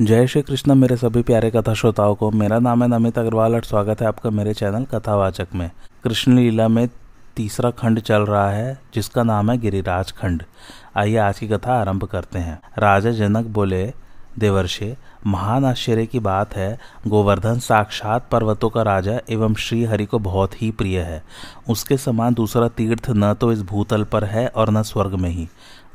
जय श्री कृष्ण, मेरे सभी प्यारे कथा श्रोताओं को। मेरा नाम है नमित अग्रवाल और स्वागत है आपका मेरे चैनल कथावाचक में। कृष्ण लीला में तीसरा खंड चल रहा है, जिसका नाम है गिरिराज खंड। आइए आज की कथा आरंभ करते हैं। राजा जनक बोले, देवर्षे, महान आश्चर्य की बात है। गोवर्धन साक्षात पर्वतों का राजा एवं श्री हरि को बहुत ही प्रिय है। उसके समान दूसरा तीर्थ न तो इस भूतल पर है और न स्वर्ग में ही।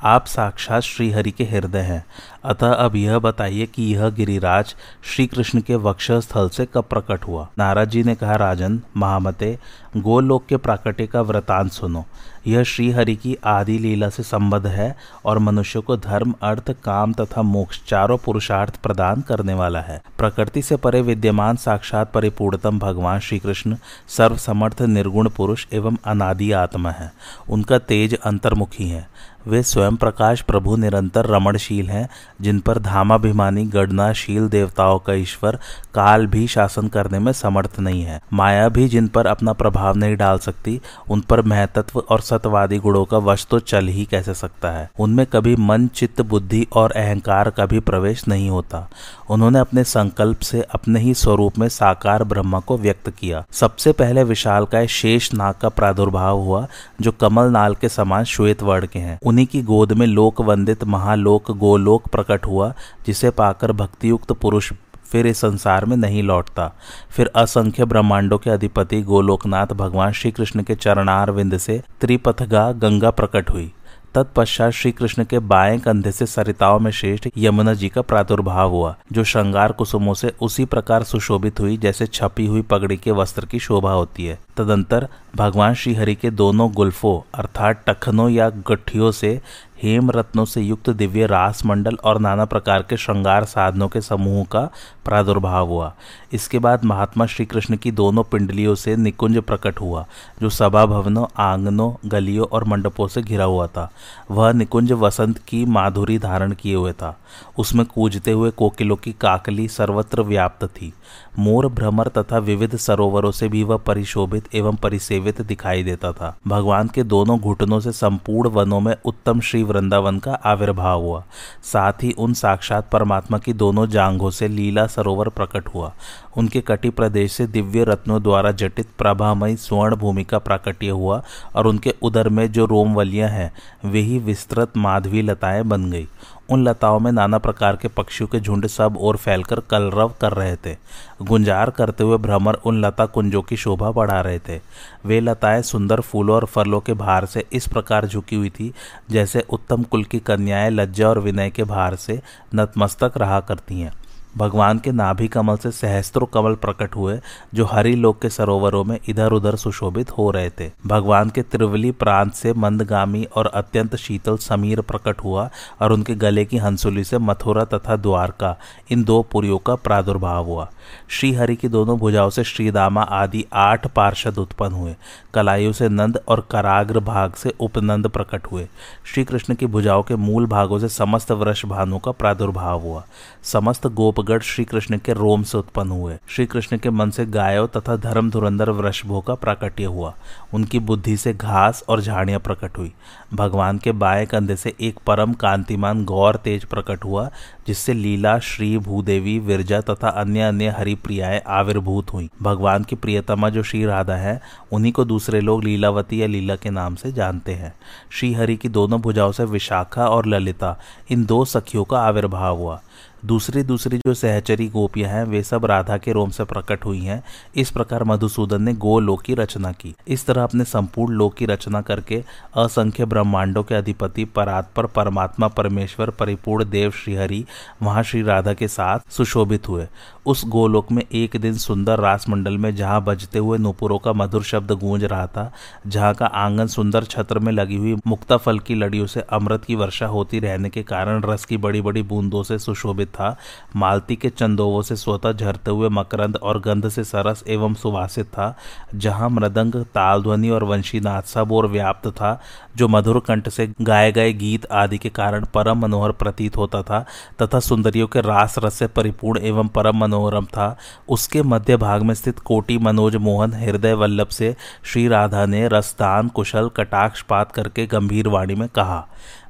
आप साक्षात श्रीहरि के हृदय हैं। अतः अब यह बताइए कि यह गिरिराज श्री कृष्ण के वक्ष स्थल से कब प्रकट हुआ? नाराज़ जी ने कहा, राजन, महामते, गोलोक के प्राकट्य का वृतांत सुनो। यह श्रीहरि की आदि लीला से संबद्ध है और मनुष्य को धर्म, अर्थ, काम तथा मोक्ष चारों पुरुषार्थ प्रदान करने वाला है। प्रकृति से परे विद्यमान साक्षात परिपूर्णतम भगवान श्री कृष्ण सर्वसमर्थ, निर्गुण पुरुष एवं अनादि आत्मा है। उनका तेज अंतर्मुखी है। वे स्वयं प्रकाश प्रभु निरंतर रमणशील हैं, जिन पर धामाभिमानी गणनाशील देवताओं का ईश्वर काल भी शासन करने में समर्थ नहीं है। माया भी जिन पर अपना प्रभाव नहीं डाल सकती, उन पर महतत्व और सतवादी गुणों का वश तो चल ही कैसे सकता है? उनमें कभी मन, चित्त, बुद्धि और अहंकार का भी प्रवेश नहीं होता। उन्होंने अपने संकल्प से अपने ही स्वरूप में साकार ब्रह्मा को व्यक्त किया। सबसे पहले विशाल का शेष नाग का प्रादुर्भाव हुआ, जो कमल नाल के समान श्वेत वर्ण के हैं। उन्हीं की गोद में लोक वंदित महालोक गोलोक प्रकट हुआ, जिसे पाकर भक्तियुक्त पुरुष फिर इस संसार में नहीं लौटता। फिर असंख्य ब्रह्मांडों के अधिपति गोलोकनाथ भगवान श्री कृष्ण के चरणार विंद से त्रिपथगा गंगा प्रकट हुई। तत्पश्चात श्री कृष्ण के बाएँ कंधे से सरिताओं में श्रेष्ठ यमुना जी का प्रादुर्भाव हुआ, जो श्रृंगार कुसुमों से उसी प्रकार सुशोभित हुई जैसे छपी हुई पगड़ी के वस्त्र की शोभा होती है। तदंतर भगवान श्रीहरि के दोनों गुल्फों अर्थात टखनों या गठियों से हेम रत्नों से युक्त दिव्य रास मंडल और नाना प्रकार के श्रृंगार साधनों के समूह का प्रादुर्भाव हुआ। इसके बाद महात्मा श्री कृष्ण की दोनों पिंडलियों से निकुंज प्रकट हुआ, जो सभा भवनों, आंगनों, गलियों और मंडपों से घिरा हुआ था। वह निकुंज वसंत की माधुरी धारण किए हुए था। उसमें कूजते हुए कोकिलों की काकली सर्वत्र व्याप्त थी। मोर भ्रमर तथा विविध सरोवरों से भी वह परिशोभित एवं परिसेवित दिखाई देता था। भगवान के दोनों घुटनों से संपूर्ण वनों में उत्तम श्री वृंदावन का आविर्भाव हुआ। साथ ही उन साक्षात परमात्मा की दोनों जांघों से लीला सरोवर प्रकट हुआ। उनके कटी प्रदेश से दिव्य रत्नों द्वारा जटित प्रभामयी स्वर्ण भूमि का प्राकट्य हुआ और उनके उदर में जो रोमवलियाँ हैं, वे ही विस्तृत माधवी लताएँ बन गई। उन लताओं में नाना प्रकार के पक्षियों के झुंड सब और फैलकर कलरव कर रहे थे। गुंजार करते हुए भ्रमर उन लता कुंजों की शोभा बढ़ा रहे थे। वे लताएँ सुंदर फूलों और फलों के भार से इस प्रकार झुकी हुई थी, जैसे उत्तम कुल की कन्याएँ लज्जा और विनय के भार से नतमस्तक रहा करती हैं। भगवान के नाभि कमल से सहस्त्रों कमल प्रकट हुए, जो हरि लोक के सरोवरों में इधर उधर सुशोभित हो रहे थे। भगवान के त्रिवली प्रांत से मंदगामी और अत्यंत शीतल समीर प्रकट हुआ और उनके गले की हंसुली से मथुरा तथा द्वारका, इन दो पुरियों का प्रादुर्भाव हुआ। श्री हरि की दोनों भुजाओं से श्रीदामा आदि आठ पार्षद उत्पन्न हुए। कलायु से नंद और कराग्र भाग से उपनंद प्रकट हुए। श्री कृष्ण की भुजाओं के मूल भागों से समस्त वृष भानु का प्रादुर्भाव हुआ। समस्त गोपगढ़ श्री कृष्ण के रोम से उत्पन्न हुए। श्री कृष्ण के मन से गायों तथा धर्म धुरंधर वृषभों का प्राकट्य हुआ। उनकी बुद्धि से घास और झाड़ियाँ प्रकट हुई। भगवान के बाएँ कंधे से एक परम कांतिमान गौर तेज प्रकट हुआ, जिससे लीला, श्री, भूदेवी, विरजा तथा अन्य अन्य हरिप्रियाएँ आविर्भूत हुई। भगवान की प्रियतमा जो श्री राधा है, उन्हीं को दूसरे लोग लीलावती या लीला के नाम से जानते हैं। श्री हरि की दोनों भुजाओं से विशाखा और ललिता, इन दो सखियों का आविर्भाव हुआ। दूसरी दूसरी जो सहचरी गोपियाँ हैं, वे सब राधा के रोम से प्रकट हुई हैं। इस प्रकार मधुसूदन ने गो लोक की रचना की। इस तरह अपने संपूर्ण लोक की रचना करके असंख्य ब्रह्मांडों के अधिपति परात्पर परमात्मा परमेश्वर, परिपूर्ण देव श्रीहरि, वहाँ श्री राधा के साथ सुशोभित हुए। उस गोलोक में एक दिन सुंदर रास मंडल में जहाँ बजते हुए नुपुरों का मधुर शब्द गूंज रहा था, जहाँ का आँगन सुंदर छत्र में लगी हुई मुक्ता फल की लड़ियों से अमृत की वर्षा होती रहने के कारण रस की बड़ी बड़ी बूंदों से सुशोभित था। मालती के चंदोवों से स्वतः झरते हुए मकरंद और गंध से सरस एवं सुवासित था, जहाँ मृदंग ताल ध्वनि और वंशीनाथ सब और व्याप्त था, जो मधुर कंठ से गाए गए गीत आदि के कारण परम मनोहर प्रतीत होता था, तथा सुंदरियों के रास रस से परिपूर्ण एवं परम मनोरम था। उसके मध्य भाग में स्थित कोटि मनोज मोहन हृदय वल्लभ से श्री राधा ने रसदान, कुशल कटाक्षपात करके गंभीर वाणी में कहा,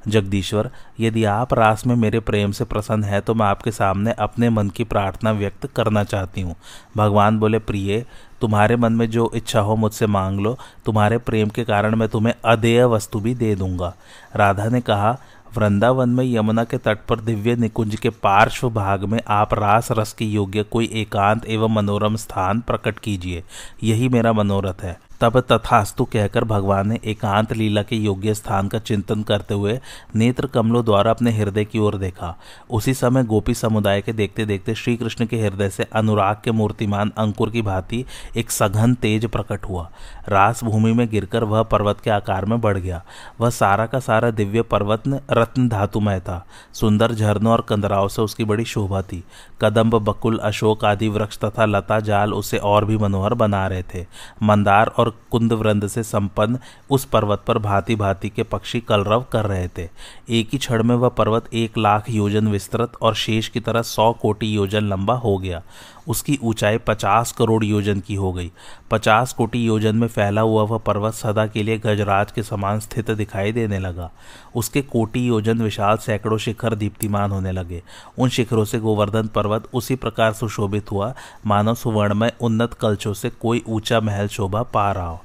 जगदीश्वर, यदि आप रास में मेरे प्रेम से प्रसन्न है तो मैं आपके सामने अपने मन की प्रार्थना व्यक्त करना चाहती हूँ। भगवान बोले, प्रिय, तुम्हारे मन में जो इच्छा हो मुझसे मांग लो। तुम्हारे प्रेम के कारण मैं तुम्हें अदेय वस्तु भी दे दूँगा। राधा ने कहा वृंदावन में यमुना के तट पर दिव्य निकुंज के पार्श्व भाग में आप रास रस की योग्य कोई एकांत एवं मनोरम स्थान प्रकट कीजिए। यही मेरा मनोरथ है। तब तथास्तु कहकर भगवान ने एकांत लीला के योग्य स्थान का चिंतन करते हुए नेत्र कमलों द्वारा अपने हृदय की ओर देखा। उसी समय गोपी समुदाय के देखते देखते श्री कृष्ण के हृदय से अनुराग के मूर्तिमान अंकुर की भांति एक सघन तेज प्रकट हुआ। रास भूमि में गिरकर वह पर्वत के आकार में बढ़ गया। वह सारा का सारा दिव्य पर्वत रत्न धातुमय था। सुंदर झरनों और कंदराव से उसकी बड़ी शोभा थी। कदम्ब, बकुल, अशोक आदि वृक्ष तथा लता जाल उसे और भी मनोहर बना रहे थे। मंदार और कुंद वृंद से संपन्न उस पर्वत पर भांति भांति के पक्षी कलरव कर रहे थे। एक ही क्षण में वह पर्वत एक लाख योजन विस्तृत और शेष की तरह सौ कोटि योजन लंबा हो गया। उसकी ऊंचाई पचास करोड़ योजन की हो गई। पचास कोटि योजन में फैला हुआ वह पर्वत सदा के लिए गजराज के समान स्थित दिखाई देने लगा। उसके कोटि योजन विशाल सैकड़ों शिखर दीप्तिमान होने लगे। उन शिखरों से गोवर्धन पर्वत उसी प्रकार सुशोभित हुआ। मानव सुवर्णमय उन्नत कलचों से कोई ऊँचा महल शोभा पा रहा हो।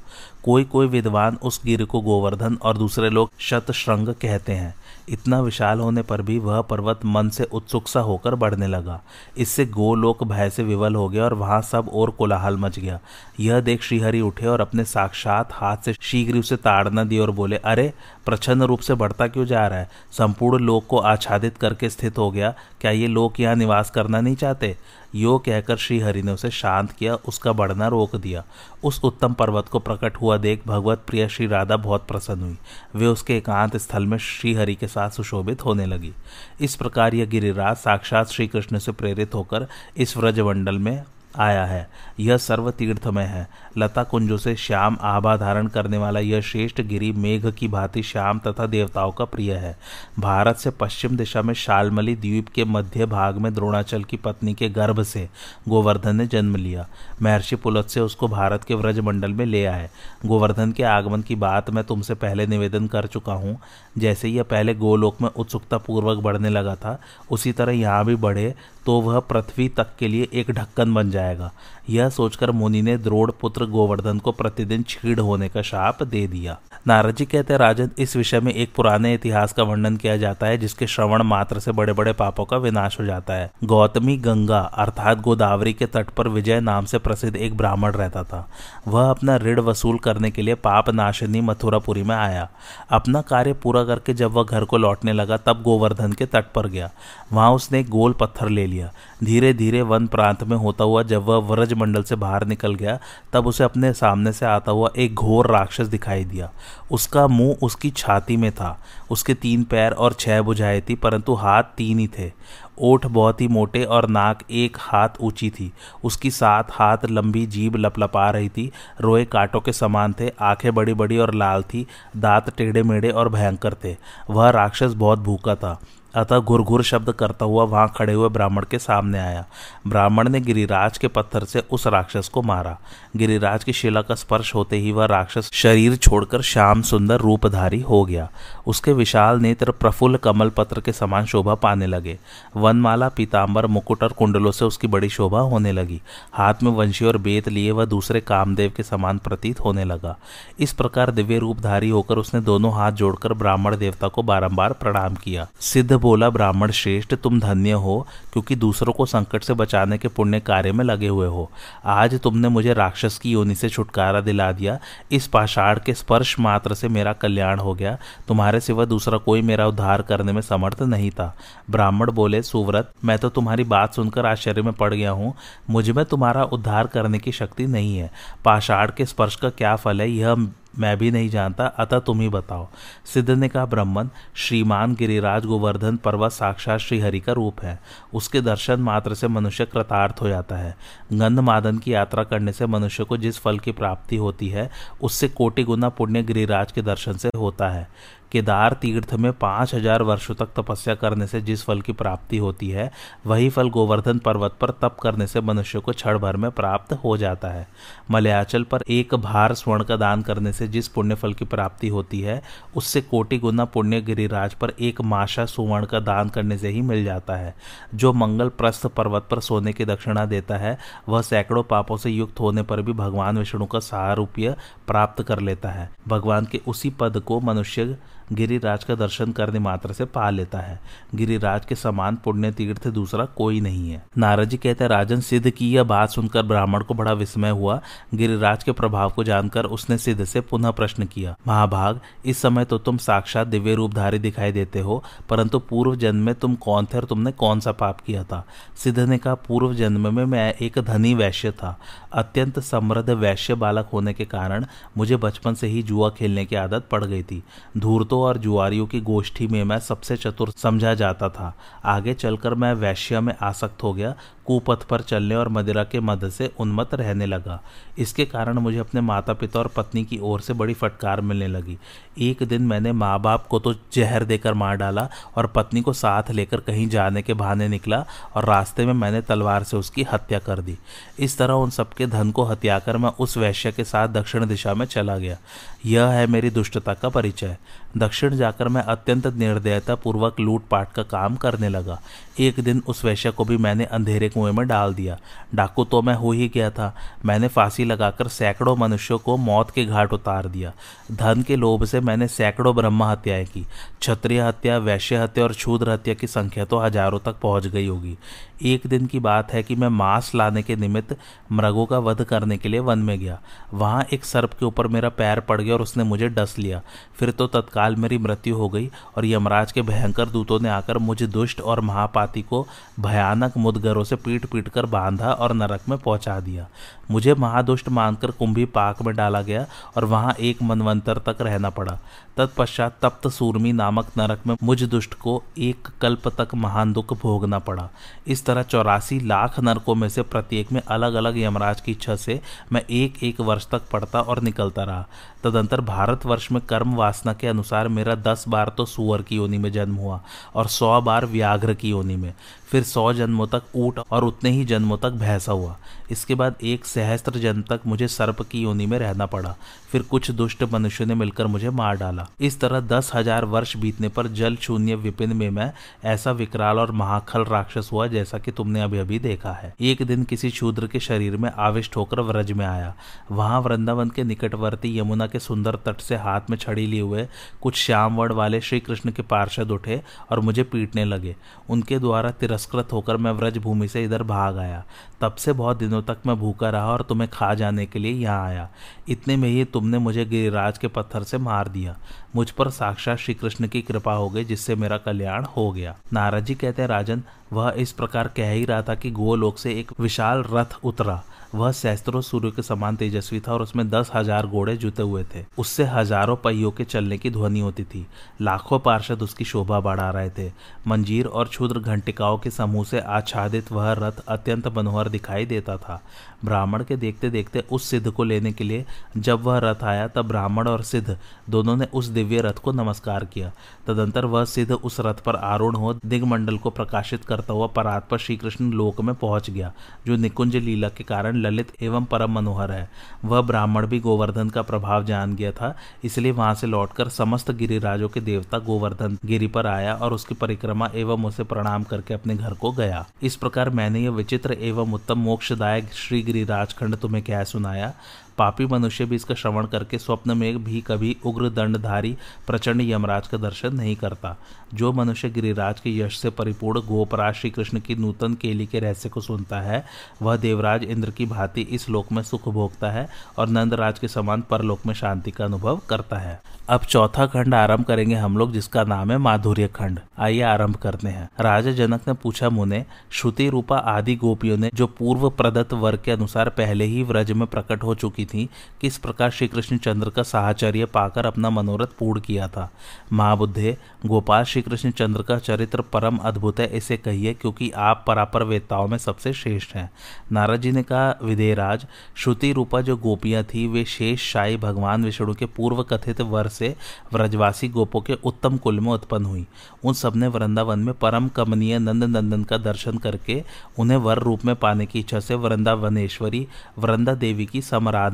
कोई कोई विद्वान उस गिर को गोवर्धन और दूसरे लोग शतश्रृंग कहते हैं। इतना विशाल होने पर भी वह पर्वत मन से उत्सुक सा होकर बढ़ने लगा। इससे गोलोक भय से विवल हो गया और वहाँ सब और कोलाहल मच गया। यह देख श्रीहरि उठे और अपने साक्षात हाथ से शीघ्र उसे ताड़ना दी और बोले, अरे प्रछन्न रूप से बढ़ता क्यों जा रहा है? संपूर्ण लोक को आच्छादित करके स्थित हो गया। क्या ये लोग यहाँ निवास करना नहीं चाहते? यो कहकर श्रीहरि ने उसे शांत किया, उसका बढ़ना रोक दिया। उस उत्तम पर्वत को प्रकट हुआ देख भगवत प्रिय श्री राधा बहुत प्रसन्न हुई। वे उसके एकांत स्थल में श्रीहरि के साथ सुशोभित होने लगी। इस प्रकार यह गिरिराज साक्षात श्री कृष्ण से प्रेरित होकर इस व्रजमंडल में आया है। यह सर्व तीर्थमय है। लता कुंजों से श्याम आभा धारण करने वाला यह श्रेष्ठ गिरी मेघ की भांति श्याम तथा देवताओं का प्रिय है। भारत से पश्चिम दिशा में शालमली द्वीप के मध्य भाग में द्रोणाचल की पत्नी के गर्भ से गोवर्धन ने जन्म लिया। महर्षि पुलत से उसको भारत के व्रज मंडल में ले आए। गोवर्धन के आगमन की बात मैं तुमसे पहले निवेदन कर चुका हूँ। जैसे यह पहले गोलोक में उत्सुकता पूर्वक बढ़ने लगा था, उसी तरह यहाँ भी बढ़े तो वह पृथ्वी तक के लिए एक ढक्कन बन जाएगा। यह सोचकर मुनि ने द्रोड़ पुत्र गोवर्धन को प्रतिदिन छीड़ होने का शाप दे दिया। नारद जी कहते हैं, राजन, इस विषय में एक पुराने इतिहास का वर्णन किया जाता है, जिसके श्रवण मात्र से बड़े बड़े पापों का विनाश हो जाता है। गौतमी गंगा, अर्थात गोदावरी के तट पर विजय नाम से प्रसिद्ध एक ब्राह्मण रहता था। वह अपना ऋण वसूल करने के लिए पाप नाशिनी मथुरापुरी में आया। अपना कार्य पूरा करके जब वह घर को लौटने लगा, तब गोवर्धन के तट पर गया। वहाँ उसने गोल पत्थर ले लिया। धीरे धीरे वन प्रांत में होता हुआ जब वह व्रज मंडल से बाहर निकल गया, तब उसे अपने सामने से आता हुआ एक घोर राक्षस दिखाई दिया। उसका मुँह उसकी छाती में था। उसके तीन पैर और छह बुझाए थी, परंतु हाथ तीन ही थे। ओठ बहुत ही मोटे और नाक एक हाथ ऊँची थी। उसकी सात हाथ लंबी जीभ लपलपा रही थी। रोए कांटों के समान थे, आँखें बड़ी बड़ी और लाल थी, दांत टेढ़े मेढ़े और भयंकर थे। वह राक्षस बहुत भूखा था। अतः घुर शब्द करता हुआ वहाँ खड़े हुए ब्राह्मण के सामने आया। ब्राह्मण ने गिरिराज के पत्थर से उस राक्षस को मारा। गिरिराज की शिला का स्पर्श होते ही वह राक्षस शरीर छोड़कर श्याम सुंदर रूपधारी हो गया। उसके विशाल नेत्र प्रफुल्ल कमल पत्र के समान शोभा पाने लगे। वनमाला पीताम्बर मुकुट और कुंडलों से उसकी बड़ी शोभा होने लगी। हाथ में वंशी और बेत लिए वह दूसरे कामदेव के समान प्रतीत होने लगा। इस प्रकार दिव्य रूपधारी होकर उसने दोनों हाथ जोड़कर ब्राह्मण देवता को बारंबार प्रणाम किया। सिद्ध बोला, ब्राह्मण श्रेष्ठ, तुम धन्य हो, क्योंकि दूसरों को संकट से बचाने के पुण्य कार्य में लगे हुए हो। आज तुमने मुझे राक्षस की योनि से छुटकारा दिला दिया। इस पाषाण के स्पर्श मात्र से मेरा कल्याण हो गया। तुम्हारे सिवा दूसरा कोई मेरा उद्धार करने में समर्थ नहीं था। ब्राह्मण बोले, सुव्रत, मैं तो तुम्हारी बात सुनकर आश्चर्य में पड़ गया हूँ। मुझमें तुम्हारा उद्धार करने की शक्ति नहीं है। पाषाण के स्पर्श का क्या फल है, यह मैं भी नहीं जानता। अतः तुम ही बताओ। सिद्ध ने कहा ब्राह्मण श्रीमान गिरिराज गोवर्धन पर्वत साक्षात श्रीहरि का रूप है। उसके दर्शन मात्र से मनुष्य कृतार्थ हो जाता है। गंध मादन की यात्रा करने से मनुष्य को जिस फल की प्राप्ति होती है, उससे कोटि गुना पुण्य गिरिराज के दर्शन से होता है। केदार तीर्थ में पाँच हज़ार वर्षों तक तपस्या करने से जिस फल की प्राप्ति होती है, वही फल गोवर्धन पर्वत पर तप करने से मनुष्य को क्षण भर में प्राप्त हो जाता है। मलयाचल पर एक भार स्वर्ण का दान करने से जिस पुण्य फल की प्राप्ति होती है, उससे कोटि गुना पुण्य गिरिराज पर एक माशा सुवर्ण का दान करने से ही मिल जाता है। जो मंगल प्रस्थ पर्वत पर सोने की दक्षिणा देता है, वह सैकड़ों पापों से युक्त होने पर भी भगवान विष्णु का सहारूप्य प्राप्त कर लेता है। भगवान के उसी पद को मनुष्य गिरिराज का दर्शन करने मात्र से पा लेता है। गिरिराज के समान पुण्य तीर्थ दूसरा कोई नहीं है। नारद जी कहते हैं, राजन, सिद्ध की यह बात सुनकर ब्राह्मण को बड़ा विस्मय हुआ। गिरिराज के प्रभाव को जानकर उसने सिद्ध से पुनः प्रश्न किया, महाभाग, इस समय तो तुम साक्षात दिव्य रूपधारी दिखाई देते हो, परंतु पूर्व जन्म में तुम कौन थे और तुमने कौन सा पाप किया था? सिद्ध ने कहा, पूर्व जन्म में मैं एक धनी वैश्य था। अत्यंत समृद्ध वैश्य बालक होने के कारण मुझे बचपन से ही जुआ खेलने की आदत पड़ गई थी। धूर्तो औरतों और जुआरियों की गोष्ठी में मैं सबसे चतुर समझा जाता था। आगे चलकर मैं वैश्य में आसक्त हो गया, कुपथ पर चलने और मदिरा के मद से उन्मत्त रहने लगा। इसके कारण मुझे अपने माता पिता और पत्नी की ओर से बड़ी फटकार मिलने लगी। एक दिन मैंने माँ बाप को तो जहर देकर मार डाला और पत्नी को साथ लेकर कहीं जाने के बहाने निकला और रास्ते में मैंने तलवार से उसकी हत्या कर दी। इस तरह उन सबके धन को हत्या कर मैं उस वैश्य के साथ दक्षिण दिशा में चला गया। यह है मेरी दुष्टता का परिचय। दक्षिण जाकर मैं अत्यंत निर्दयता पूर्वक लूटपाट का काम करने लगा। एक दिन उस वैश्य को भी मैंने अंधेरे कुएँ में डाल दिया। डाकू तो मैं हो ही गया था। मैंने फांसी लगाकर सैकड़ों मनुष्यों को मौत के घाट उतार दिया। धन के लोभ से मैंने सैकड़ों ब्रह्म हत्याएँ की। क्षत्रिय हत्या, वैश्य हत्या और शूद्र हत्या की संख्या तो हज़ारों तक पहुँच गई होगी। एक दिन की बात है कि मैं मांस लाने के निमित्त मृगों का वध करने के लिए वन में गया। वहाँ एक सर्प के ऊपर मेरा पैर पड़ गया और उसने मुझे डस लिया। फिर तो तत्काल मेरी मृत्यु हो गई और यमराज के भयंकर दूतों ने आकर मुझे दुष्ट और महापाति को भयानक मुदगरों से पीट पीट कर बांधा और नरक में पहुँचा दिया। मुझे महादुष्ट मानकर कुंभी पाक में डाला गया और वहाँ एक मनवंतर तक रहना पड़ा। तत्पश्चात तप्त सूरमी नामक नरक में मुझ दुष्ट को एक कल्प तक महान दुख भोगना पड़ा। इस तरह चौरासी लाख नरकों में से प्रत्येक में अलग अलग यमराज की इच्छा से मैं एक एक वर्ष तक पढ़ता और निकलता रहा। तदंतर भारतवर्ष में कर्म वासना के अनुसार मेरा दस बार तो सुअर की योनि में जन्म हुआ और सौ बार व्याघ्र की योनि में। फिर सौ जन्मों तक ऊट और उतने ही जन्मों तक भैंसा हुआ। इसके बाद एक सहस्त्र जन्म तक मुझे सर्प की योनि में रहना पड़ा। फिर कुछ दुष्ट मनुष्य ने मिलकर मुझे मार डाला। इस तरह दस हज़ार वर्ष बीतने पर जल शून्य विपिन में मैं ऐसा विकराल और महाखल राक्षस हुआ जैसा कि तुमने अभी अभी देखा है। एक दिन किसी शूद्र के शरीर में आविष्ट होकर व्रज में आया। वहाँ वृंदावन के निकटवर्ती यमुना के सुंदर तट से हाथ में छड़ी लिए हुए कुछ श्याम वर्ण वाले श्री कृष्ण के पार्षद उठे और मुझे पीटने लगे। उनके द्वारा तिरस्कृत होकर मैं व्रज भूमि से इधर भाग आया। तब से बहुत दिनों तक मैं भूखा रहा और तुम्हें खा जाने के लिए यहाँ आया। इतने में ही तुमने मुझे गिरिराज के पत्थर से मार दिया। मुझ पर साक्षात श्री कृष्ण की कृपा हो गई, जिससे मेरा कल्याण हो गया। नाराजी कहते राजन, वह इस प्रकार कह ही रहा था कि गोलोक से एक विशाल रथ उतरा। वह सहस्त्रों सूर्य के समान तेजस्वी था और उसमें दस हज़ार घोड़े जुते हुए थे। उससे हज़ारों पहियों के चलने की ध्वनि होती थी। लाखों पार्षद उसकी शोभा बढ़ा रहे थे। मंजीर और क्षुद्र घंटिकाओं के समूह से आच्छादित वह रथ अत्यंत मनोहर दिखाई देता था। ब्राह्मण के देखते देखते उस सिद्ध को लेने के लिए जब वह रथ आया, तब ब्राह्मण और सिद्ध दोनों ने उस दिव्य रथ को नमस्कार किया। तदंतर वह सिद्ध उस रथ पर आरूढ़ हो, दिग्मंडल को प्रकाशित करता हुआ परात पर श्री कृष्ण लोक में पहुँच गया, जो निकुंज लीला के कारण ललित एवं परम मनोहर है। वह ब्राह्मण भी गोवर्धन का प्रभाव जान गया था, इसलिए वहाँ से लौटकर समस्त गिरिराजों के देवता गोवर्धन गिरी पर आया और उसकी परिक्रमा एवं उसे प्रणाम करके अपने घर को गया। इस प्रकार मैंने यह विचित्र एवं उत्तम मोक्षदायक श्री राजखंड तुम्हें क्या सुनाया? पापी मनुष्य भी इसका श्रवण करके स्वप्न में भी कभी उग्र दंडधारी प्रचंड यमराज का दर्शन नहीं करता। जो मनुष्य गिरिराज के यश से परिपूर्ण गोपराज श्री कृष्ण की नूतन केली के रहस्य को सुनता है, वह देवराज इंद्र की भांति इस लोक में सुख भोगता है और नंदराज के समान परलोक में शांति का अनुभव करता है। अब चौथा खंड आरंभ करेंगे हम लोग, जिसका नाम है माधुर्य खंड। आइए आरंभ करते हैं। राजा जनक ने पूछा मुने श्रुति रूपा आदि गोपियों ने जो पूर्व प्रदत्त वर्ग के अनुसार पहले ही व्रज में प्रकट हो चुकी थी किस प्रकार श्री कृष्ण चंद्र का साहचर्य पाकर अपना मनोरथ पूर्ण किया था। महाबुद्धे, गोपाल श्री कृष्ण चंद्र का चरित्र परम अद्भुत है, इसे कहिए क्योंकि आप परापर वेताओं में सबसे श्रेष्ठ हैं। नारद जी ने कहा विदेराज श्रुति रूपा जो गोपियाँ थी, वे शेष शाही भगवान विष्णु के पूर्व कथित वर से व्रजवासी गोपों के उत्तम कुल में उत्पन्न हुई। उन सबने वृंदावन में परम कमनीय नंद नंदन का दर्शन करके उन्हें वर रूप में पाने की इच्छा से वृंदावनेश्वरी वृंदा देवी की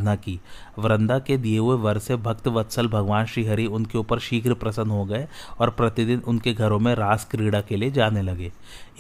समाराधना की। वृंदा के दिए हुए वर से भक्त वत्सल भगवान श्रीहरि उनके ऊपर शीघ्र प्रसन्न हो गए और प्रतिदिन उनके घरों में रास क्रीड़ा के लिए जाने लगे।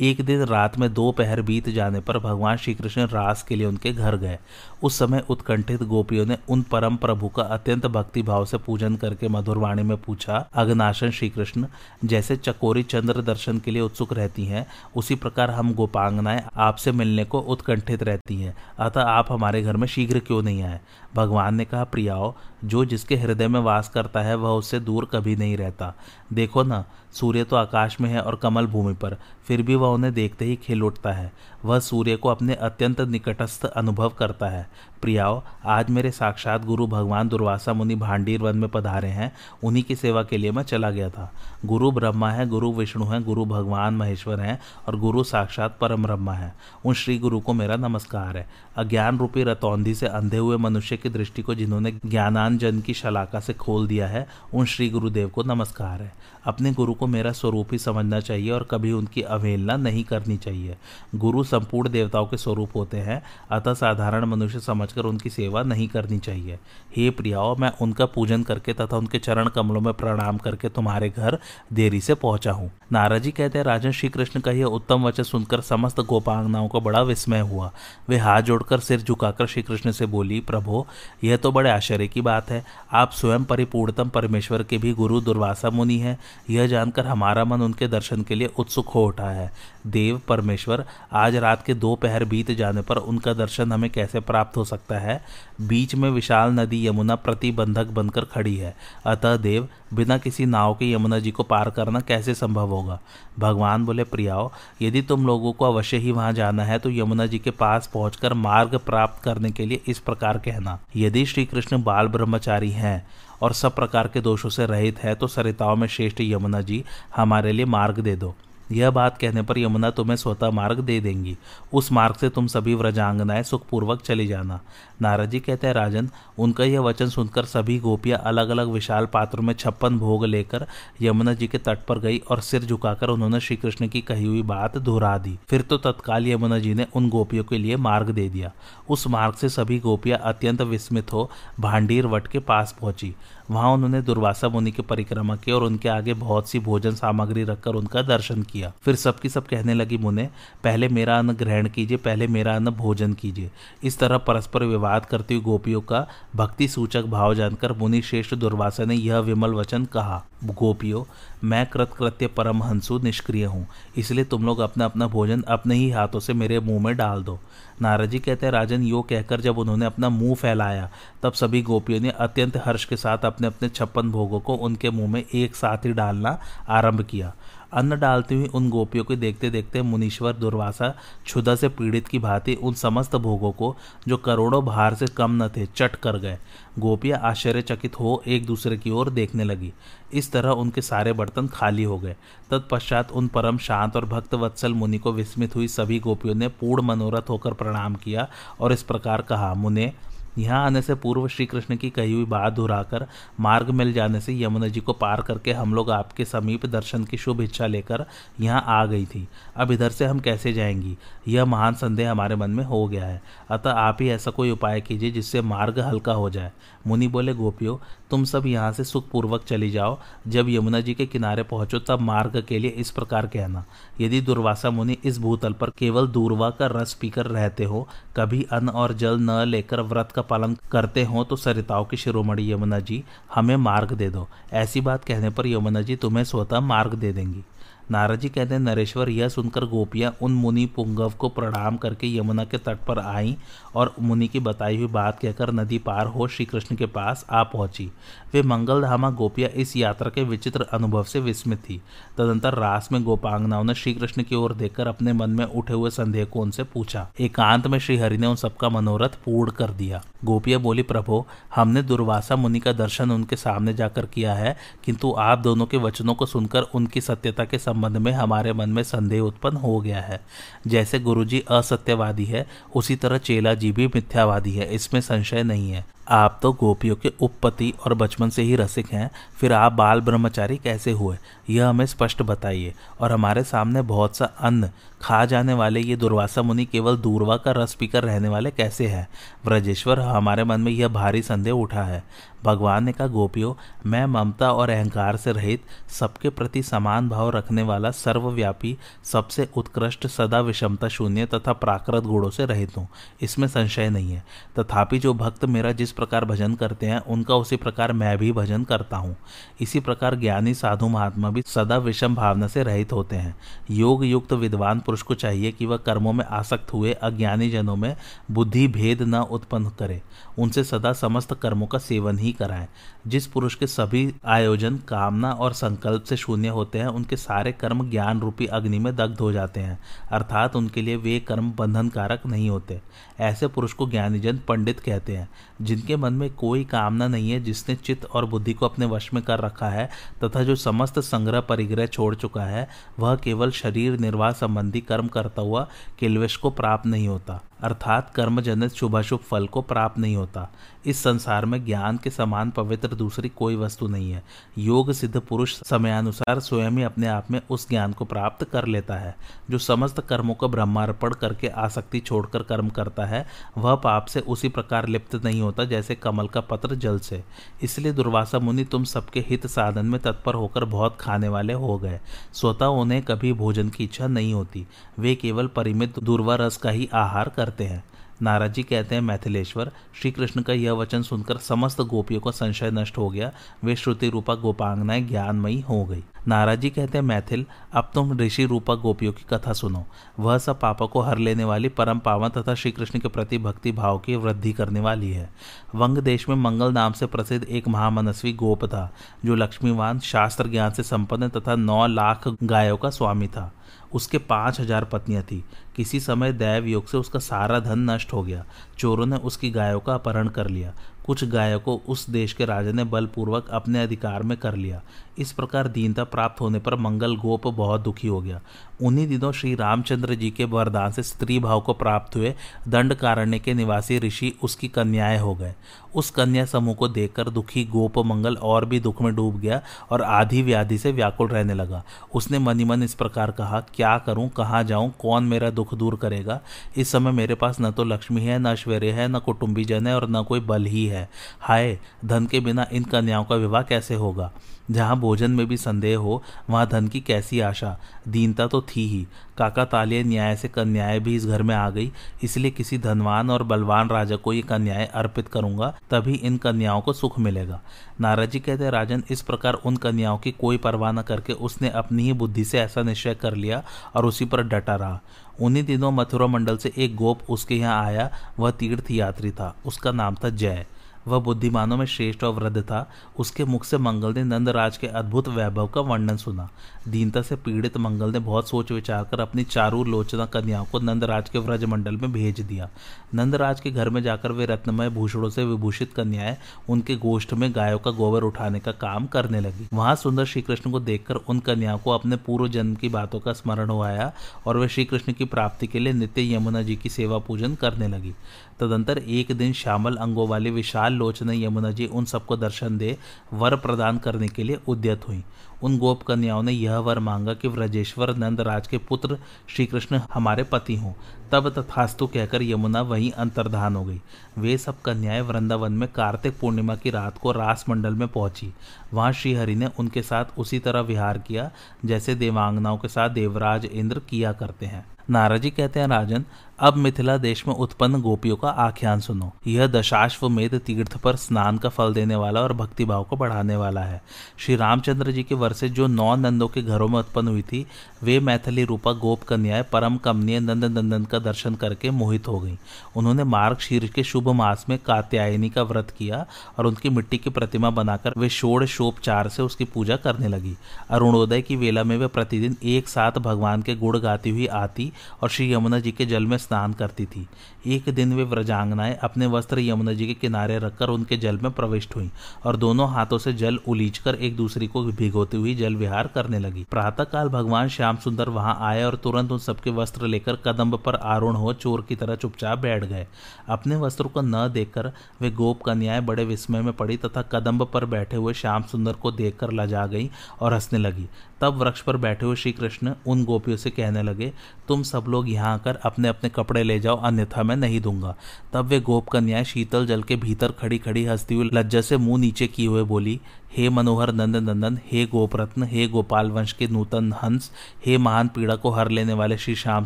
एक दिन रात में दो पहर बीत जाने पर भगवान श्री कृष्ण रास के लिए उनके घर गए। उस समय उत्कंठित गोपियों ने उन परम प्रभु का अत्यंत भक्ति भाव से पूजन करके मधुरवाणी में पूछा, अग्नाशन श्री कृष्ण जैसे चकोरी चंद्र दर्शन के लिए उत्सुक रहती हैं, उसी प्रकार हम गोपांगनाएँ आपसे मिलने को उत्कंठित रहती हैं। अतः आप हमारे घर में शीघ्र क्यों नहीं आए? भगवान ने कहा प्रियाओ जो जिसके हृदय में वास करता है, वह उससे दूर कभी नहीं रहता। देखो ना, सूर्य तो आकाश में है और कमल भूमि पर, फिर भी वह उन्हें देखते ही खिल उठता है। वह सूर्य को अपने अत्यंत निकटस्थ अनुभव करता है। प्रियाओ, आज मेरे साक्षात गुरु भगवान दुर्वासा मुनि भांडीर वन में पधारे हैं। उन्हीं की सेवा के लिए मैं चला गया था। गुरु ब्रह्मा है, गुरु विष्णु हैं, गुरु भगवान महेश्वर हैं और गुरु साक्षात परम ब्रह्मा है। उन श्री गुरु को मेरा नमस्कार है। अज्ञान रूपी रतौंधी से अंधे हुए मनुष्य की दृष्टि को जिन्होंने ज्ञानांजन की शलाका से खोल दिया है, उन श्री गुरुदेव को नमस्कार है। अपने गुरु को मेरा स्वरूप ही समझना चाहिए और कभी उनकी अवहेलना नहीं करनी चाहिए। गुरु संपूर्ण देवताओं के स्वरूप होते हैं, अतः साधारण मनुष्य समझकर उनकी सेवा नहीं करनी चाहिए। हे प्रियाओ, मैं उनका पूजन करके तथा उनके चरण कमलों में प्रणाम करके तुम्हारे घर देरी से पहुँचा हूँ। नाराजी कहते हैं, राजन श्री कृष्ण का यह उत्तम वचन सुनकर समस्त गोपांगनाओं को बड़ा विस्मय हुआ। वे हाथ जोड़कर सिर झुकाकर श्री कृष्ण से बोली, प्रभो, यह तो बड़े आश्चर्य की बात है। आप स्वयं परिपूर्णतम परमेश्वर के भी गुरु दुर्वासा मुनि हैं। यह जानकर हमारा मन उनके दर्शन के लिए उत्सुक हो उठा है। देव परमेश्वर, आज रात के दो पहर बीत जाने पर उनका दर्शन हमें कैसे प्राप्त हो सकता है? बीच में विशाल नदी यमुना प्रतिबंधक बनकर खड़ी है। अतः देव, बिना किसी नाव के यमुना जी को पार करना कैसे संभव होगा? भगवान बोले, प्रियाओ, यदि तुम लोगों को अवश्य ही वहाँ जाना है तो यमुना जी के पास पहुंचकर मार्ग प्राप्त करने के लिए इस प्रकार कहना। यदि श्री कृष्ण बाल ब्रह्मचारी हैं और सब प्रकार के दोषों से रहित है तो सरिताओं में श्रेष्ठ यमुना जी हमारे लिए मार्ग दे दो। यह बात कहने पर यमुना तुम्हें स्वतः मार्ग दे देंगी। उस मार्ग से तुम सभी व्रजांगनाएँ सुखपूर्वक चली जाना। नारद जी कहते हैं, राजन, उनका यह वचन सुनकर सभी गोपियाँ अलग अलग विशाल पात्र में छप्पन भोग लेकर यमुना जी के तट पर गई और सिर झुकाकर उन्होंने श्री कृष्ण की कही हुई बात दोहरा दी। फिर तो तत्काल यमुना जी ने उन गोपियों के लिए मार्ग दे दिया। उस मार्ग से सभी गोपियाँ अत्यंत विस्मित हो भांडीर वट के पास पहुँची। वहाँ उन्होंने दुर्वासा मुनि की परिक्रमा की और उनके आगे बहुत सी भोजन सामग्री रखकर उनका दर्शन किया। फिर सबकी सब कहने लगी, मुने, पहले मेरा अन्न ग्रहण कीजिए, पहले मेरा अन्न भोजन कीजिए। इस तरह परस्पर विवाद करती हुई गोपियों का भक्ति सूचक भाव जानकर मुनि श्रेष्ठ दुर्वासा ने यह विमल वचन कहा। गोपियों मैं कृतकृत्य परमहंसु निष्क्रिय हूँ। इसलिए तुम लोग अपना अपना भोजन अपने ही हाथों से मेरे मुँह में डाल दो। नारद जी कहते हैं, राजन, यो कहकर जब उन्होंने अपना मुँह फैलाया, तब सभी गोपियों ने अत्यंत हर्ष के साथ अपने अपने छप्पन भोगों को उनके मुँह में एक साथ ही डालना आरंभ किया। अन्न डालती हुई उन गोपियों को देखते देखते मुनीश्वर, दुर्वासा क्षुदा से पीड़ित की भांति उन समस्त भोगों को, जो करोड़ों भार से कम न थे, चट कर गए। गोपियाँ आश्चर्यचकित हो एक दूसरे की ओर देखने लगी। इस तरह उनके सारे बर्तन खाली हो गए। तत्पश्चात उन परम शांत और भक्त वत्सल मुनि को विस्मित हुई सभी गोपियों ने पूर्ण मनोरथ होकर प्रणाम किया और इस प्रकार कहा, मुने यहाँ आने से पूर्व श्री कृष्ण की कही हुई बात दोहराकर, मार्ग मिल जाने से यमुना जी को पार करके हम लोग आपके समीप दर्शन की शुभ इच्छा लेकर यहाँ आ गई थी। अब इधर से हम कैसे जाएँगी? यह महान संदेह हमारे मन में हो गया है। अतः आप ही ऐसा कोई उपाय कीजिए जिससे मार्ग हल्का हो जाए। मुनि बोले, गोपियों, तुम सब यहाँ से सुखपूर्वक चली जाओ। जब यमुना जी के किनारे पहुँचो, तब मार्ग के लिए इस प्रकार कहना। यदि दुर्वासा मुनि इस भूतल पर केवल दूरवा का रस पीकर रहते हो, कभी अन्न और जल न लेकर व्रत का पालन करते हो तो सरिताओं की शिरोमणि यमुना जी हमें मार्ग दे दो। ऐसी बात कहने पर यमुना जी तुम्हें स्वतः मार्ग दे देंगी। नारद जी कहते हैं, नरेश्वर, यह सुनकर गोपियाँ उन मुनि पुंगव को प्रणाम करके यमुना के तट पर आईं और मुनि की बताई हुई बात कहकर नदी पार हो श्री कृष्ण के पास आ पहुँची। वे मंगलधामा गोपियाँ इस यात्रा के विचित्र अनुभव से विस्मित थी। तदंतर रास में गोपांगनाओं ने श्री कृष्ण की ओर देखकर अपने मन में उठे हुए संदेह को उनसे पूछा। एकांत में श्रीहरि ने उन सबका मनोरथ पूर्ण कर दिया। गोपिया बोली, प्रभो, हमने दुर्वासा मुनि का दर्शन उनके सामने जाकर किया है, किंतु आप दोनों के वचनों को सुनकर उनकी सत्यता के संबंध में हमारे मन में संदेह उत्पन्न हो गया है। जैसे गुरुजी असत्यवादी है, उसी तरह चेला जी भी मिथ्यावादी है, इसमें संशय नहीं है। आप तो गोपियों के उपपति और बचपन से ही रसिक हैं, फिर आप बाल ब्रह्मचारी कैसे हुए? यह हमें स्पष्ट बताइए। और हमारे सामने बहुत सा अन्न, खा जाने वाले ये दुर्वासा मुनि केवल दूरवा का रस पीकर रहने वाले कैसे हैं? व्रजेश्वर, हमारे मन में यह भारी संदेह उठा है। भगवान ने कहा, गोपियों, मैं ममता और अहंकार से रहित, सबके प्रति समान भाव रखने वाला सर्वव्यापी, सबसे उत्कृष्ट, सदा विषमता शून्य तथा प्राकृत गुणों से रहित हूँ। इसमें संशय नहीं है। तथापि जो भक्त मेरा जिस प्रकार भजन करते हैं, उनका उसी प्रकार मैं भी भजन करता हूँ। इसी प्रकार ज्ञानी साधु महात्मा भी सदा विषम भावना से रहित होते हैं। योग युक्त विद्वान पुरुष को चाहिए कि वह कर्मों में आसक्त हुए अज्ञानी जनों में बुद्धि भेद न उत्पन्न करे। उनसे सदा समस्त कर्मों का सेवन ही कराएँ। जिस पुरुष के सभी आयोजन, कामना और संकल्प से शून्य होते हैं, उनके सारे कर्म ज्ञान रूपी अग्नि में दग्ध हो जाते हैं। अर्थात उनके लिए वे कर्म बंधनकारक नहीं होते। ऐसे पुरुष को ज्ञानीजन पंडित कहते हैं, जिनके मन में कोई कामना नहीं है, जिसने चित्त और बुद्धि को अपने वश में कर रखा है, तथा जो समस्त संग्रह परिग्रह छोड़ चुका है, वह केवल शरीर निर्वाह संबंधी कर्म करता हुआ किलवेश को प्राप्त नहीं होता। अर्थात कर्मजनित शुभाशुभ फल को प्राप्त नहीं होता। इस संसार में ज्ञान के समान पवित्र दूसरी कोई वस्तु नहीं है। योग सिद्ध पुरुष समयानुसार स्वयं ही अपने आप में उस ज्ञान को प्राप्त कर लेता है। जो समस्त कर्मों का ब्रह्मार्पण करके आसक्ति छोड़कर कर्म करता है, वह पाप से उसी प्रकार लिप्त नहीं होता जैसे कमल का पत्र जल से। इसलिए दुर्वासा मुनि तुम सबके हित साधन में तत्पर होकर बहुत खाने वाले हो गए। स्वतः उन्हें कभी भोजन की इच्छा नहीं होती। वे केवल परिमित दुर्वा रस का ही आहार करते हैं। नारद जी कहते हैं मैथिलेश्वर। श्री कृष्ण का यह वचन सुनकर समस्त गोपियों का संशय नष्ट हो गया। वे श्रुति रूपा गोपांगनाएँ ज्ञानमयी हो गई। नारद जी कहते हैं मैथिल, अब तुम ऋषि रूपा गोपियों की कथा सुनो। वह सब पापा को हर लेने वाली परम पावन तथा श्री कृष्ण के प्रति भक्ति भाव की वृद्धि करने वाली है। वंग देश में मंगल नाम से प्रसिद्ध एक महामनस्वी गोप था, जो लक्ष्मीवान शास्त्र ज्ञान से संपन्न तथा नौ लाख गायों का स्वामी था। उसके पाँच हज़ार पत्नियाँ थीं। किसी समय दैव योग से उसका सारा धन नष्ट हो गया। चोरों ने उसकी गायों का अपहरण कर लिया। कुछ गायों को उस देश के राजा ने बलपूर्वक अपने अधिकार में कर लिया। इस प्रकार दीनता प्राप्त होने पर मंगल गोप बहुत दुखी हो गया। उन्हीं दिनों श्री रामचंद्र जी के वरदान से स्त्री भाव को प्राप्त हुए दंड कारण्य के निवासी ऋषि उसकी कन्याएँ हो गए। उस कन्या समूह को देखकर दुखी गोप मंगल और भी दुख में डूब गया और आधी व्याधि से व्याकुल रहने लगा। उसने मनी मन इस प्रकार कहा, क्या करूँ, कहाँ जाऊँ, कौन मेरा दुख दूर करेगा? इस समय मेरे पास न तो लक्ष्मी है, न ऐश्वर्य है, न कुटुंबी जन है और न कोई बल ही है। हाय, धन के बिना इन कन्याओं का विवाह कैसे होगा? जहाँ भोजन में भी संदेह हो, वहाँ धन की कैसी आशा? दीनता तो थी ही। काका तालिय न्याय से कन्याएँ भी इस घर में आ गई। इसलिए किसी धनवान और बलवान राजा को ये कन्याएँ अर्पित करूँगा, तभी इन कन्याओं को सुख मिलेगा। नारद जी कहते राजन, इस प्रकार उन कन्याओं की कोई परवाह न करके उसने अपनी ही बुद्धि से ऐसा निश्चय कर लिया और उसी पर डटा रहा। उन्हीं दिनों मथुरा मंडल से एक गोप उसके यहाँ आया। वह तीर्थ यात्री था। उसका नाम था जय। वह बुद्धिमानों में श्रेष्ठ और वृद्ध था। उसके मुख से मंगल ने नंदराज के अद्भुत वैभव का वर्णन सुना। दीनता से पीड़ित मंगल ने बहुत सोच विचार कर अपनी चारू लोचना कन्याओं को नंदराज के व्रज मंडल में भेज दिया। नंदराज के घर में जाकर वे रत्नमय भूषणों से विभूषित कन्याएँ उनके गोष्ठ में गायों का गोबर उठाने का काम करने लगी। वहाँ सुंदर श्री कृष्ण को देखकर उन कन्याओं को अपने पूर्व जन्म की बातों का स्मरण हो आया और वे श्री कृष्ण की प्राप्ति के लिए नित्य यमुना जी की सेवा पूजन करने लगी। तदंतर एक दिन श्यामल अंगों वाली विशाल लोचना यमुना जी उन सबको दर्शन दे, वर प्रदान करने के लिए उद्यत हुई। उन गोप कन्याओं ने यह वर मांगा कि व्रजेश्वर नंद राज के पुत्र श्री कृष्ण हमारे पति हों। तब तथास्तु कहकर यमुना वहीं अंतर्धान हो गई। वे सब कन्याएँ वृंदावन में कार्तिक पूर्णिमा की रात को रास मंडल में पहुँची। वहाँ श्रीहरि ने उनके साथ उसी तरह विहार किया, जैसे देवांगनाओं के साथ देवराज इंद्र किया करते हैं। नाराजी कहते हैं, राजन अब मिथिला देश में उत्पन्न गोपियों का आख्यान सुनो। यह दशाश्वमेध तीर्थ पर स्नान का फल देने वाला और भक्ति भाव को बढ़ाने वाला है। श्री रामचंद्र जी के से जो नौ नंदों के घरों में उत्पन्न हुई थी, वे मैथिली रूपा गोप कन्याएँ परम कमनीय नंद नंदन का दर्शन करके मोहित हो गईं। उन्होंने मार्ग शीर्ष के शुभ मास में कात्यायनी का व्रत किया और उनकी मिट्टी की प्रतिमा बनाकर वे शोड़ शोपचार से उसकी पूजा करने लगी। अरुणोदय की वेला में वे प्रतिदिन एक साथ भगवान के गुड़ गाती हुई आती और श्री यमुना जी के जल में स्नान करती थी। एक दिन वे व्रजांगनाएँ अपने वस्त्र यमुना जी के किनारे रखकर उनके जल में प्रविष्ट हुई और दोनों हाथों से जल उलीचकर एक दूसरे को भिगोती हुई जल विहार करने लगी। प्रातःकाल भगवान श्याम सुंदर वहाँ आए और तुरंत उन सबके वस्त्र लेकर कदम्ब पर आरूढ़ हो चोर की तरह चुपचाप बैठ गए। अपने वस्त्र को न देखकर वे गोप कन्याएँ बड़े विस्मय में पड़ी तथा कदम्ब पर बैठे हुए श्याम सुंदर को देखकर लजा गई और हंसने लगी। तब वृक्ष पर बैठे हुए श्री कृष्ण उन गोपियों से कहने लगे, तुम सब लोग यहाँ आकर अपने अपने कपड़े ले जाओ, अन्यथा मैं नहीं दूँगा। तब वे गोप कन्याएँ शीतल जल के भीतर खड़ी खड़ी हंसती हुई लज्जा से मुँह नीचे की हुए बोली हे मनोहर नंद नंदन हे गोपरत्न, हे गोपाल वंश के नूतन हंस, हे महान पीड़ा को हर लेने वाले श्री श्याम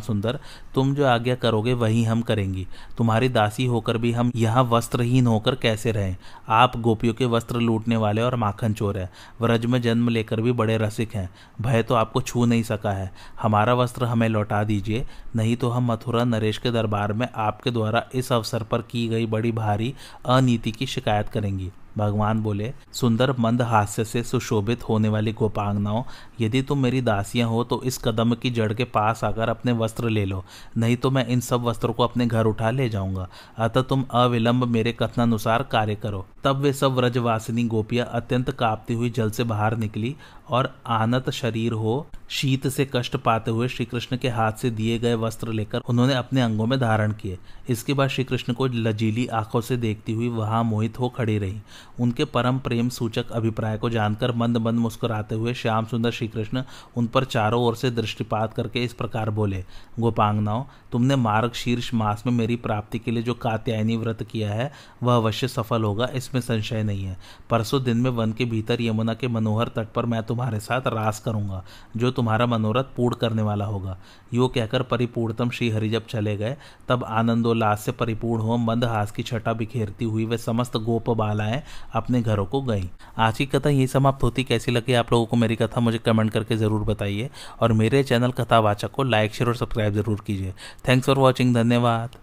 सुंदर, तुम जो आज्ञा करोगे वही हम करेंगी। तुम्हारी दासी होकर भी हम यहाँ वस्त्रहीन होकर कैसे रहें? आप गोपियों के वस्त्र लूटने वाले और माखन चोर है। व्रज में जन्म लेकर भी बड़े रसिक हैं। भय तो आपको छू नहीं सका है। हमारा वस्त्र हमें लौटा दीजिए, नहीं तो हम मथुरा नरेश के दरबार में आपके द्वारा इस अवसर पर की गई बड़ी भारी अनीति की शिकायत करेंगी। भगवान बोले, सुंदर, मंद हास्य से सुशोभित होने वाली गोपांगनाओं, यदि तुम मेरी दासियाँ हो तो इस कदम की जड़ के पास आकर अपने वस्त्र ले लो, नहीं तो मैं इन सब वस्त्रों को अपने घर उठा ले जाऊँगा। अतः तुम अविलंब मेरे कथनानुसार कार्य करो। तब वे सब व्रजवासिनी गोपियाँ अत्यंत कांपती हुई जल से बाहर निकली और आनत शरीर हो शीत से कष्ट पाते हुए श्री कृष्ण के हाथ से दिए गए वस्त्र लेकर उन्होंने अपने अंगों में धारण किए। इसके बाद श्री कृष्ण को लजीली आँखों से देखती हुई वहाँ मोहित हो खड़ी रही। उनके परम प्रेम सूचक अभिप्राय को जानकर मंद मंद मुस्कुराते हुए श्याम सुंदर श्री कृष्ण उन पर चारों ओर से दृष्टिपात करके इस प्रकार बोले गोपांगनाओं तुमने मार्ग शीर्ष मास में मेरी प्राप्ति के लिए जो कात्यायनी व्रत किया है, वह अवश्य सफल होगा, इसमें संशय नहीं है। परसों दिन में वन के भीतर यमुना के मनोहर तट पर मैं तुम्हारे साथ रास करूँगा। जो तुम्हारा मनोरथ पूर्ण करने वाला होगा। यो कहकर परिपूर्णतम श्रीहरि जब चले गए, तब आनंदोल्लास से परिपूर्ण हो मंद हास की छटा बिखेरती हुई वे समस्त गोप बालाएँ अपने घरों को गईं। आज की कथा यही समाप्त होती। कैसी लगी आप लोगों को मेरी कथा, मुझे कमेंट करके ज़रूर बताइए। और मेरे चैनल कथावाचक को लाइक, शेयर और सब्सक्राइब ज़रूर कीजिए। थैंक्स फॉर वॉचिंग, धन्यवाद।